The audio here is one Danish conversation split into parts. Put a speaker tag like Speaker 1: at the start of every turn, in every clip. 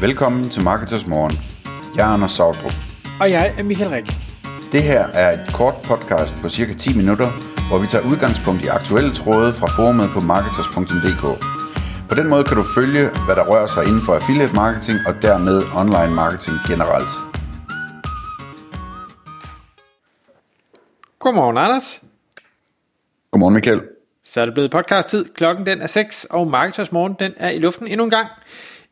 Speaker 1: Velkommen til Marketers Morgen. Jeg er Anders Sautrup.
Speaker 2: Og jeg er Michael Rik.
Speaker 1: Det her er et kort podcast på cirka 10 minutter, hvor vi tager udgangspunkt i aktuelle tråde fra forumet på marketers.dk. På den måde kan du følge, hvad der rører sig inden for affiliate marketing og dermed online marketing generelt.
Speaker 2: Godmorgen, Anders.
Speaker 1: Godmorgen Michael.
Speaker 2: Så er det blevet podcast-tid. Klokken den er 6, og Marketers Morgen den er i luften endnu en gang.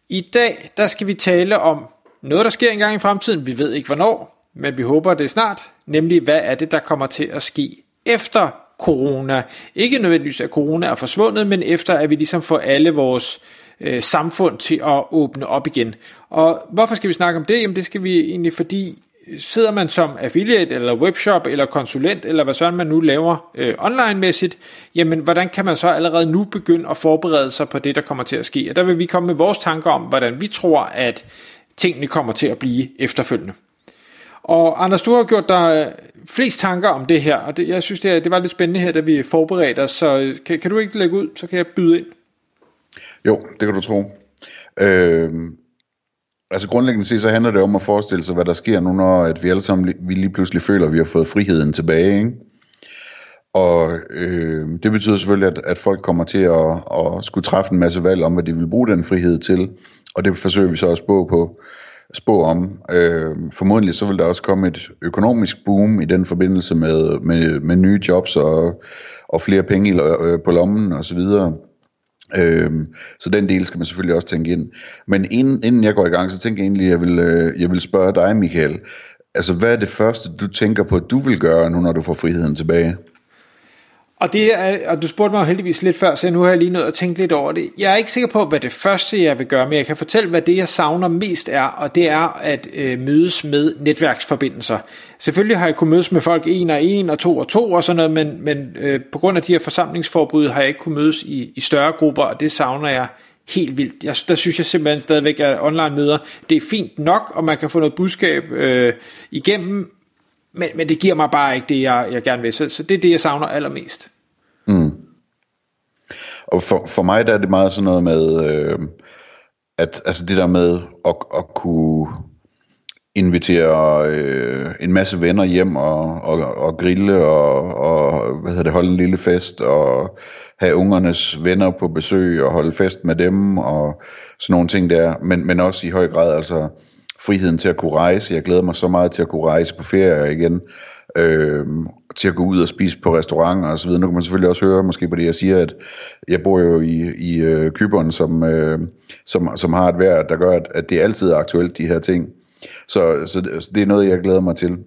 Speaker 2: I dag der skal vi tale om noget, der sker engang i fremtiden. Vi ved ikke hvornår, men vi håber det er snart. Nemlig, hvad er det, der kommer til at ske efter corona? Ikke nødvendigvis, at corona er forsvundet, men efter, at vi ligesom får alle vores øh, samfund til at åbne op igen. Og hvorfor skal vi snakke om det? Jamen det skal vi egentlig, fordi sidder man som affiliate eller webshop eller konsulent eller hvad sådan man nu laver øh, online-mæssigt, jamen hvordan kan man så allerede nu begynde at forberede sig på det, der kommer til at ske? Og der vil vi komme med vores tanker om, hvordan vi tror, at tingene kommer til at blive efterfølgende. Og Anders, du har gjort dig øh, flest tanker om det her, og det, jeg synes, det, det var lidt spændende her, da vi forberedte os, så øh, kan, kan du ikke lægge ud, så kan jeg byde ind?
Speaker 1: Jo, det kan du tro. Øh, Altså grundlæggende set, så handler det om at forestille sig, hvad der sker nu, når at vi alle sammen vi lige pludselig føler, at vi har fået friheden tilbage. Ikke? Og øh, det betyder selvfølgelig, at, at folk kommer til at, at skulle træffe en masse valg om, hvad de vil bruge den frihed til. Og det forsøger vi så at spå på spå om. Øh, formodentlig så vil der også komme et økonomisk boom i den forbindelse med, med, med nye jobs og, og flere penge i, øh, på lommen osv. Og så videre. Øhm, så den del skal man selvfølgelig også tænke ind. Men inden, inden jeg går i gang, så tænker jeg egentlig, at jeg vil, øh, jeg vil spørge dig, Michael. Altså, hvad er det første, du tænker på, at du vil gøre nu, når du får friheden tilbage?
Speaker 2: Og, det er, og du spurgte mig jo heldigvis lidt før, så nu har jeg lige nået at tænke lidt over det. Jeg er ikke sikker på, hvad det første jeg vil gøre, men jeg kan fortælle, hvad det jeg savner mest er, og det er at øh, mødes med netværksforbindelser. Selvfølgelig har jeg kunnet mødes med folk en og en og to og to og sådan noget, men, men øh, på grund af de her forsamlingsforbud har jeg ikke kunnet mødes i, i større grupper, og det savner jeg helt vildt. Jeg, der synes jeg simpelthen stadigvæk, at online møder, det er fint nok, og man kan få noget budskab øh, igennem, men, men det giver mig bare ikke det, jeg, jeg gerne vil. Så, så det er det, jeg savner allermest. Mm.
Speaker 1: Og for, for mig der er det meget sådan noget med, øh, at altså det der med at, at kunne invitere øh, en masse venner hjem og, og, og grille og, og hvad hedder det, holde en lille fest og have ungernes venner på besøg og holde fest med dem og sådan nogle ting der, men, men også i høj grad altså friheden til at kunne rejse. Jeg glæder mig så meget til at kunne rejse på ferie igen, øh, til at gå ud og spise på restauranter og så videre. Nu kan man selvfølgelig også høre måske på det, jeg siger, at jeg bor jo i, i øh, Kyberen, som, øh, som, som har et vejr, der gør, at, at det altid er aktuelt, de her ting. Så, så, så det er noget, jeg glæder mig til.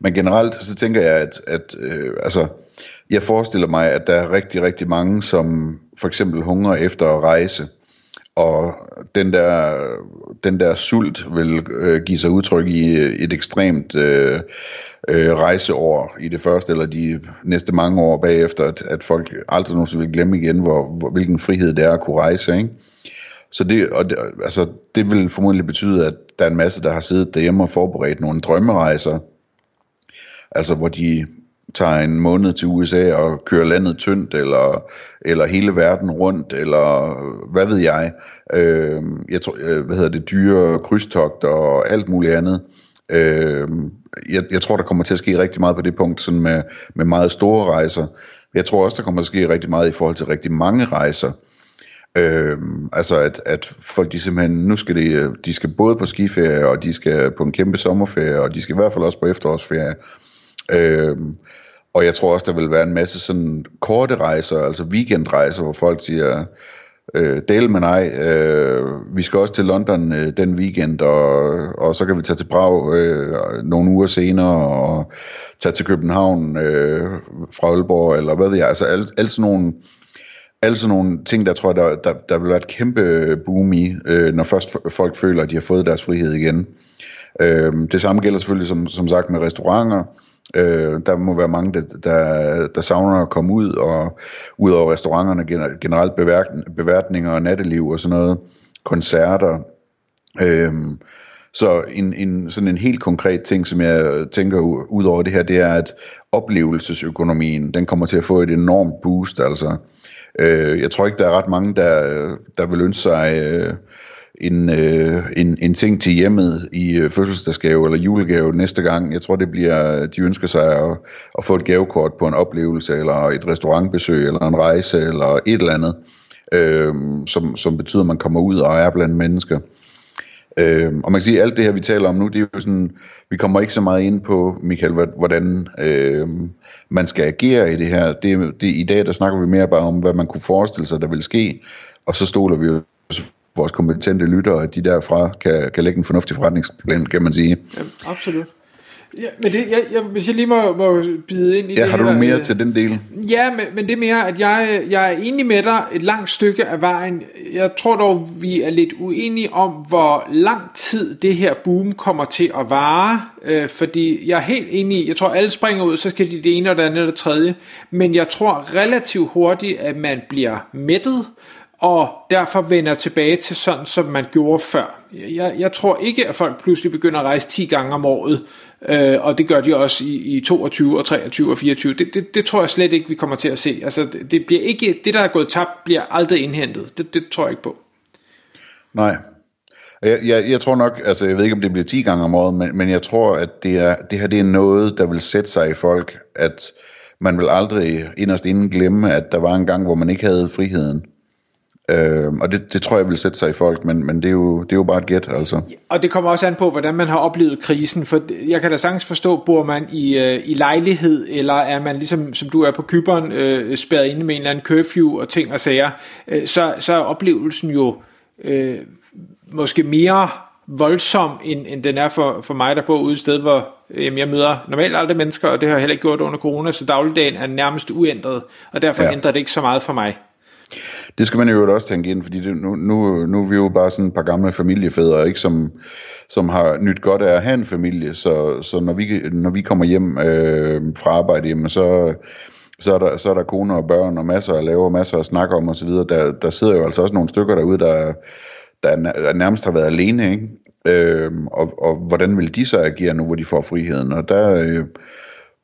Speaker 1: Men generelt, så tænker jeg, at, at øh, altså, jeg forestiller mig, at der er rigtig, rigtig mange, som for eksempel hungrer efter at rejse og den der, den der sult vil øh, give sig udtryk i øh, et ekstremt øh, øh, rejseår i det første eller de næste mange år bagefter, at, at folk aldrig nogensinde vil glemme igen, hvor, hvor, hvilken frihed det er at kunne rejse. Ikke? Så det, og det, altså, det vil formodentlig betyde, at der er en masse, der har siddet derhjemme og forberedt nogle drømmerejser, altså hvor de tager en måned til USA og kører landet tyndt, eller, eller hele verden rundt, eller hvad ved jeg. Øh, jeg tror, øh, hvad hedder det, dyre krydstogt og alt muligt andet. Øh, jeg, jeg tror, der kommer til at ske rigtig meget på det punkt, sådan med, med meget store rejser. Jeg tror også, der kommer til at ske rigtig meget i forhold til rigtig mange rejser. Øh, altså at, at folk de simpelthen, nu skal de, de skal både på skiferie, og de skal på en kæmpe sommerferie, og de skal i hvert fald også på efterårsferie. Øh, og jeg tror også, der vil være en masse sådan korte rejser, altså weekendrejser, hvor folk siger, øh, del med nej, øh, vi skal også til London øh, den weekend, og, og så kan vi tage til Prag øh, nogle uger senere, og tage til København øh, fra Aalborg, eller hvad ved jeg, altså alle, alle sådan nogle alle sådan nogle ting, der tror jeg, der, der, der vil være et kæmpe boom i, øh, når først folk føler, at de har fået deres frihed igen. Øh, det samme gælder selvfølgelig som, som sagt med restauranter, Øh, der må være mange, der, der, der savner at komme ud, og ud over restauranterne generelt beværtninger og natteliv og sådan noget, koncerter. Øh, så en, en, sådan en helt konkret ting, som jeg tænker ud over det her, det er, at oplevelsesøkonomien, den kommer til at få et enormt boost. Altså, øh, jeg tror ikke, der er ret mange, der, der vil ønske sig... Øh, en, øh, en, en ting til hjemmet i øh, fødselsdagsgave eller julegave næste gang. Jeg tror, det bliver, de ønsker sig at, at få et gavekort på en oplevelse, eller et restaurantbesøg, eller en rejse, eller et eller andet, øh, som, som betyder, at man kommer ud og er blandt mennesker. Øh, og man kan sige, at alt det her, vi taler om nu, det er jo sådan, vi kommer ikke så meget ind på, Michael, hvordan øh, man skal agere i det her. Det, det, I dag, der snakker vi mere bare om, hvad man kunne forestille sig, der vil ske, og så stoler vi jo vores kompetente lyttere, at de derfra kan, kan lægge en fornuftig forretningsplan, kan man sige.
Speaker 2: Ja, absolut. Ja, men det, jeg, jeg, hvis jeg lige må, må bide ind i
Speaker 1: ja,
Speaker 2: det
Speaker 1: har
Speaker 2: her,
Speaker 1: du mere
Speaker 2: øh,
Speaker 1: til den del?
Speaker 2: Ja, men, men det er mere, at jeg, jeg er enig med dig et langt stykke af vejen. Jeg tror dog, vi er lidt uenige om, hvor lang tid det her boom kommer til at vare. Øh, fordi jeg er helt enig, jeg tror alle springer ud, så skal de det ene og det andet og det tredje. Men jeg tror relativt hurtigt, at man bliver mættet, og derfor vender tilbage til sådan, som man gjorde før. Jeg, jeg tror ikke, at folk pludselig begynder at rejse 10 gange om året, øh, og det gør de også i, i 22 og 23 og 24. Det, det, det tror jeg slet ikke, vi kommer til at se. Altså, det, det, bliver ikke, det, der er gået tabt, bliver aldrig indhentet. Det, det tror jeg ikke på.
Speaker 1: Nej. Jeg, jeg, jeg tror nok, altså jeg ved ikke, om det bliver 10 gange om året, men, men jeg tror, at det, er, det her det er noget, der vil sætte sig i folk, at man vil aldrig inderst inden glemme, at der var en gang, hvor man ikke havde friheden. Øh, og det, det tror jeg vil sætte sig i folk, men, men det, er jo, det er jo bare et gæt, altså.
Speaker 2: Og det kommer også an på, hvordan man har oplevet krisen, for jeg kan da sagtens forstå, bor man i, øh, i lejlighed, eller er man ligesom, som du er på Kyberen, øh, spærret inde med en eller anden curfew og ting og sager, øh, så, så er oplevelsen jo øh, måske mere voldsom, end, end den er for, for mig, der bor ude et sted, hvor jamen, jeg møder normalt aldrig mennesker, og det har jeg heller ikke gjort under corona, så dagligdagen er nærmest uændret, og derfor ja. ændrer det ikke så meget for mig.
Speaker 1: Det skal man jo også tænke ind, fordi det, nu, nu, nu er vi jo bare sådan et par gamle familiefædre, ikke, som, som har nyt godt af at have en familie, så, så når, vi, når vi kommer hjem øh, fra arbejde, jamen, så, så, er der, så er der koner og børn og masser at lave, og masser at snakke om osv. Der, der sidder jo altså også nogle stykker derude, der, der, der nærmest har været alene, ikke? Øh, og, og hvordan vil de så agere nu, hvor de får friheden? Og der... Øh,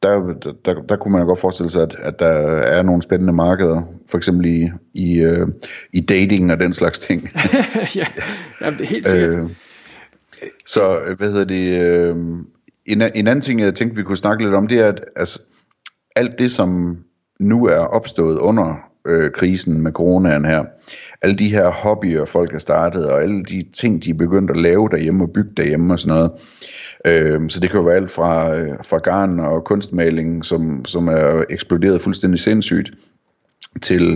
Speaker 1: der, der, der kunne man godt forestille sig, at, at der er nogle spændende markeder, for eksempel i, i, øh, i dating og den slags ting.
Speaker 2: ja, jamen, det er helt sikkert. Øh,
Speaker 1: så, hvad hedder det, øh, en, en anden ting, jeg tænkte, vi kunne snakke lidt om, det er, at altså, alt det, som nu er opstået under øh, krisen med coronaen her, alle de her hobbyer, folk har startet, og alle de ting, de er begyndt at lave derhjemme og bygge derhjemme og sådan noget, Øh, så det kan jo være alt fra, øh, fra garn og kunstmaling, som, som er eksploderet fuldstændig sindssygt, til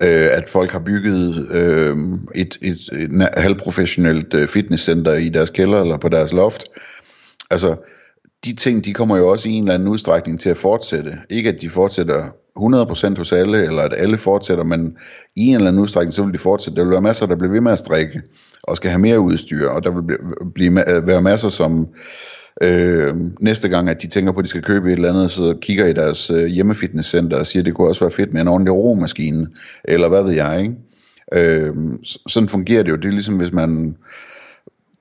Speaker 1: øh, at folk har bygget øh, et, et, et halvprofessionelt øh, fitnesscenter i deres kælder eller på deres loft. Altså, de ting, de kommer jo også i en eller anden udstrækning til at fortsætte. Ikke at de fortsætter 100% hos alle, eller at alle fortsætter, men i en eller anden udstrækning, så vil de fortsætte. Der vil være masser, der bliver ved med at strikke, og skal have mere udstyr, og der vil blive, øh, være masser, som øh, næste gang, at de tænker på, at de skal købe et eller andet, så kigger i deres øh, hjemmefitnesscenter og siger, at det kunne også være fedt med en ordentlig romaskine, eller hvad ved jeg, ikke? Øh, sådan fungerer det jo. Det er ligesom, hvis man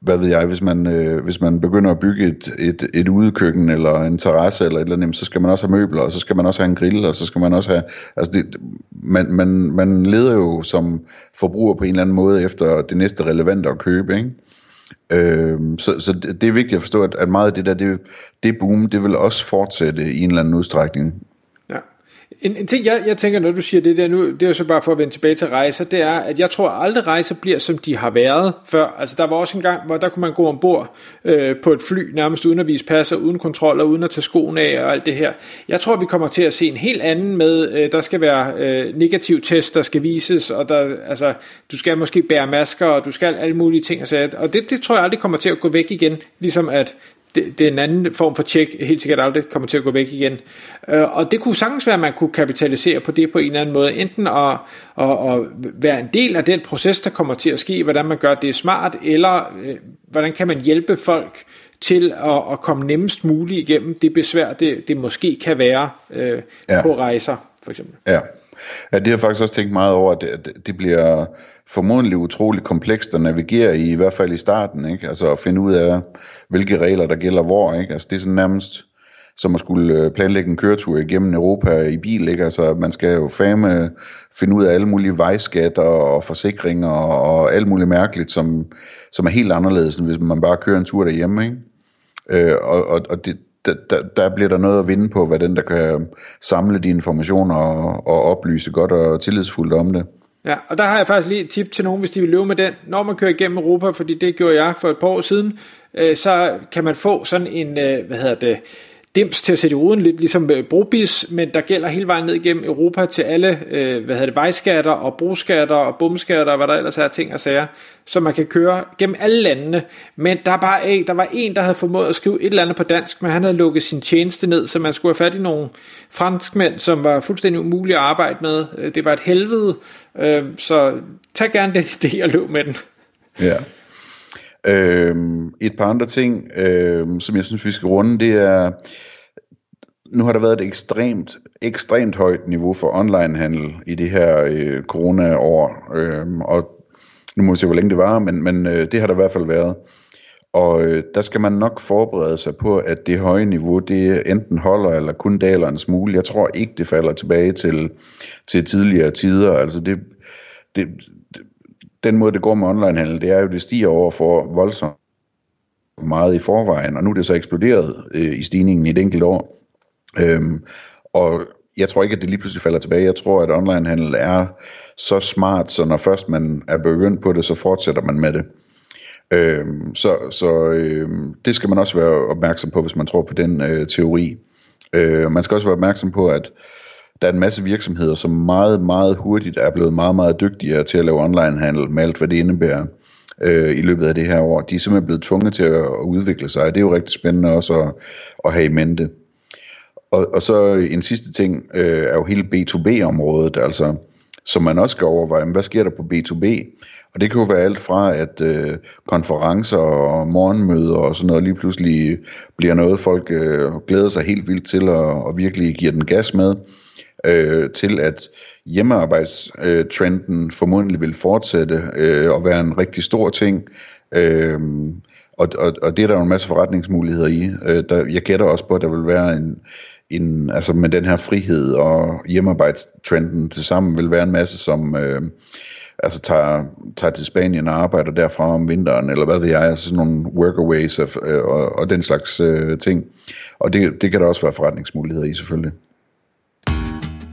Speaker 1: hvad ved jeg, hvis man, øh, hvis man begynder at bygge et, et, et udekøkken eller en terrasse eller et eller andet, så skal man også have møbler, og så skal man også have en grill, og så skal man også have, altså det, man, man, man leder jo som forbruger på en eller anden måde efter det næste relevante at købe, ikke? Øh, så, så det, det er vigtigt at forstå, at, at meget af det der, det, det boom, det vil også fortsætte i en eller anden udstrækning.
Speaker 2: En, en ting, jeg, jeg tænker, når du siger det der nu, det er jo så bare for at vende tilbage til rejser, det er, at jeg tror aldrig rejser bliver, som de har været før. Altså der var også en gang, hvor der kunne man gå ombord øh, på et fly, nærmest uden at vise passer, uden kontrol og uden at tage skoen af og alt det her. Jeg tror, vi kommer til at se en helt anden med, øh, der skal være øh, negativ test, der skal vises, og der, altså, du skal måske bære masker, og du skal alle mulige ting. Og, så, og det, det tror jeg aldrig kommer til at gå væk igen, ligesom at det, det er en anden form for tjek, helt sikkert aldrig kommer til at gå væk igen. Øh, og det kunne sagtens være, at man kunne kapitalisere på det på en eller anden måde, enten at, at, at være en del af den proces, der kommer til at ske, hvordan man gør det smart, eller øh, hvordan kan man hjælpe folk til at, at komme nemmest muligt igennem det besvær, det, det måske kan være øh, ja. på rejser, for eksempel.
Speaker 1: Ja ja, det har jeg faktisk også tænkt meget over, at det, det bliver formodentlig utroligt komplekst at navigere i, i hvert fald i starten, ikke? Altså at finde ud af, hvilke regler der gælder hvor, ikke? Altså det er sådan nærmest, som at skulle øh, planlægge en køretur igennem Europa i bil, ikke? Altså, man skal jo fame finde ud af alle mulige vejskatter og forsikringer og, og alt muligt mærkeligt, som, som er helt anderledes, end hvis man bare kører en tur derhjemme, ikke? Øh, og, og, og det, der, der, der bliver der noget at vinde på, hvad den der kan samle de informationer og, og oplyse godt og tillidsfuldt om det.
Speaker 2: Ja, og der har jeg faktisk lige et tip til nogen, hvis de vil løbe med den. Når man kører igennem Europa, fordi det gjorde jeg for et par år siden, øh, så kan man få sådan en, øh, hvad hedder det, dims til at sætte i ruden, lidt ligesom øh, brobis, men der gælder hele vejen ned igennem Europa til alle, øh, hvad hedder det, vejskatter og broskatter og bomskatter og hvad der ellers er ting og sager, så man kan køre gennem alle landene. Men der, er bare, øh, der var en, der havde formået at skrive et eller andet på dansk, men han havde lukket sin tjeneste ned, så man skulle have fat i nogle franskmænd, som var fuldstændig umulige at arbejde med. Øh, det var et helvede, øh, så tag gerne den idé og løb med den.
Speaker 1: Ja. Øhm, et par andre ting, øhm, som jeg synes, vi skal runde, det er, nu har der været et ekstremt, ekstremt højt niveau for onlinehandel i det her øh, corona-år, øhm, og nu må vi se, hvor længe det var, men, men øh, det har der i hvert fald været. Og øh, der skal man nok forberede sig på, at det høje niveau, det enten holder eller kun daler en smule. Jeg tror ikke, det falder tilbage til, til tidligere tider. Altså det, det, den måde, det går med onlinehandel, det er jo, det stiger over for voldsomt meget i forvejen, og nu er det så eksploderet øh, i stigningen i et enkelt år. Øhm, og jeg tror ikke, at det lige pludselig falder tilbage. Jeg tror, at onlinehandel er så smart, så når først man er begyndt på det, så fortsætter man med det. Øhm, så så øhm, det skal man også være opmærksom på, hvis man tror på den øh, teori. Øh, man skal også være opmærksom på, at der er en masse virksomheder, som meget, meget hurtigt er blevet meget, meget dygtigere til at lave onlinehandel med alt, hvad det indebærer øh, i løbet af det her år. De er simpelthen blevet tvunget til at, udvikle sig, og det er jo rigtig spændende også at, at have i mente. Og, og så en sidste ting øh, er jo hele B2B-området, altså som man også skal overveje, hvad sker der på B2B? Og det kan jo være alt fra, at øh, konferencer og morgenmøder og sådan noget lige pludselig bliver noget, folk øh, glæder sig helt vildt til og, og virkelig giver den gas med, øh, til at hjemmearbejdstrenden formodentlig vil fortsætte øh, og være en rigtig stor ting. Øh, og, og, og det er der jo en masse forretningsmuligheder i. Øh, der, jeg gætter også på, at der vil være en, en, altså med den her frihed og hjemmearbejdstrenden til sammen vil være en masse, som øh, altså tager, tager til Spanien og arbejder derfra om vinteren, eller hvad ved jeg, altså sådan nogle workaways og, øh, og, og den slags øh, ting. Og det, det kan der også være forretningsmuligheder i selvfølgelig.